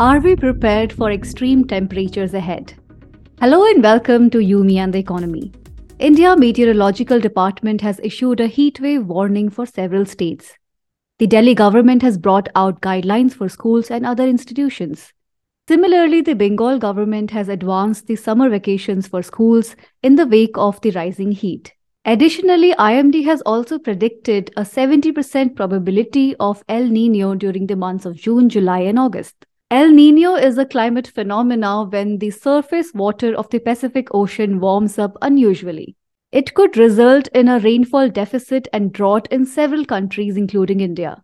Are we prepared for extreme temperatures ahead? Hello and welcome to You Me and the Economy. India Meteorological Department has issued a heatwave warning for several states. The Delhi government has brought out guidelines for schools and other institutions. Similarly, the Bengal government has advanced the summer vacations for schools in the wake of the rising heat. Additionally, IMD has also predicted a 70% probability of El Nino during the months of June, July, and August. El Nino is a climate phenomena when the surface water of the Pacific Ocean warms up unusually. It could result in a rainfall deficit and drought in several countries, including India.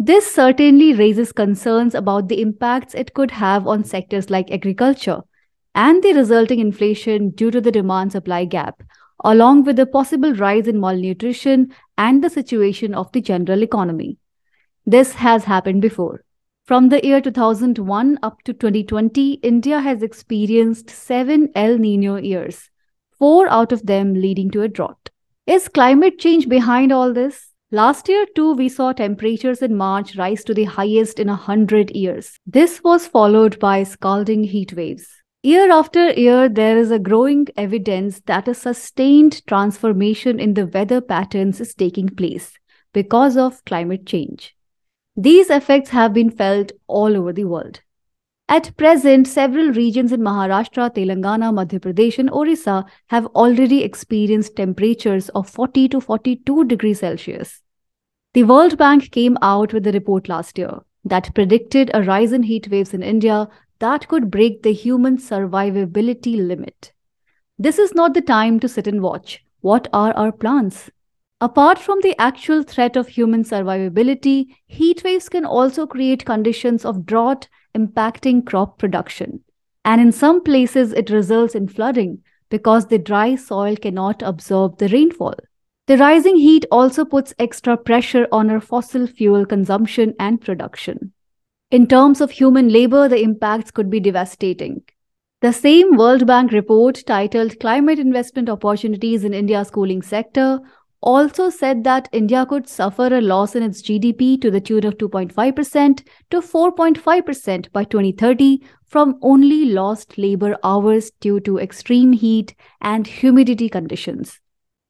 This certainly raises concerns about the impacts it could have on sectors like agriculture and the resulting inflation due to the demand supply gap, along with the possible rise in malnutrition and the situation of the general economy. This has happened before. From the year 2001 up to 2020, India has experienced seven El Nino years, four out of them leading to a drought. Is climate change behind all this? Last year, too, we saw temperatures in March rise to the highest in a hundred years. This was followed by scalding heat waves. Year after year, there is a growing evidence that a sustained transformation in the weather patterns is taking place because of climate change. These effects have been felt all over the world. At present, several regions in Maharashtra, Telangana, Madhya Pradesh, and Orissa have already experienced temperatures of 40 to 42 degrees Celsius. The World Bank came out with a report last year that predicted a rise in heat waves in India that could break the human survivability limit. This is not the time to sit and watch. What are our plans? Apart from the actual threat of human survivability, heat waves can also create conditions of drought impacting crop production. And in some places, it results in flooding because the dry soil cannot absorb the rainfall. The rising heat also puts extra pressure on our fossil fuel consumption and production. In terms of human labor, the impacts could be devastating. The same World Bank report titled Climate Investment Opportunities in India's Cooling Sector also said that India could suffer a loss in its GDP to the tune of 2.5% to 4.5% by 2030 from only lost labor hours due to extreme heat and humidity conditions.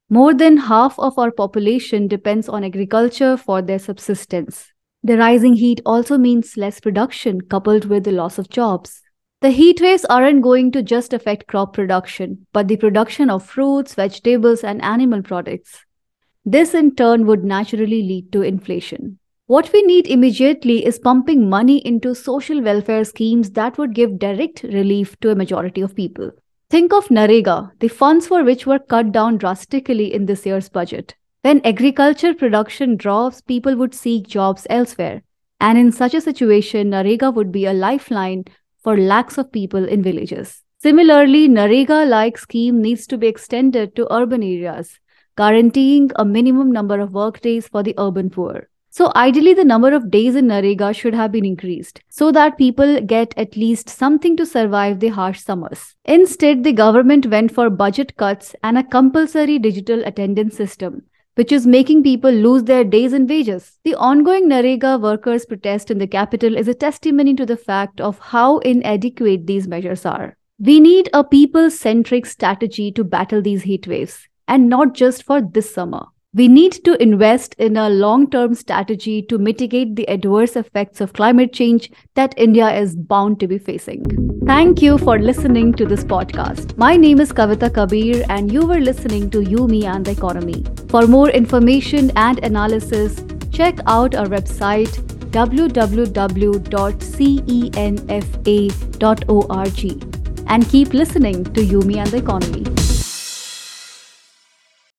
More than half of our population depends on agriculture for their subsistence. The rising heat also means less production coupled with the loss of jobs. The heat waves aren't going to just affect crop production, but the production of fruits, vegetables, and animal products. This in turn would naturally lead to inflation. What we need immediately is pumping money into social welfare schemes that would give direct relief to a majority of people. Think of NREGA, the funds for which were cut down drastically in this year's budget. When agriculture production drops, people would seek jobs elsewhere. And in such a situation, NREGA would be a lifeline for lakhs of people in villages. Similarly, NREGA like scheme needs to be extended to urban areas guaranteeing a minimum number of workdays for the urban poor. So, ideally, the number of days in NREGA should have been increased so that people get at least something to survive the harsh summers. Instead, the government went for budget cuts and a compulsory digital attendance system, which is making people lose their days and wages. The ongoing NREGA workers' protest in the capital is a testimony to the fact of how inadequate these measures are. We need a people centric strategy to battle these heat waves and not just for this summer. We need to invest in a long term strategy to mitigate the adverse effects of climate change that India is bound to be facing. Thank you for listening to this podcast. My name is Kavita Kabeer, and you were listening to You, Me, and the Economy. For more information and analysis, check out our website www.cenfa.org and keep listening to You, Me, and the Economy.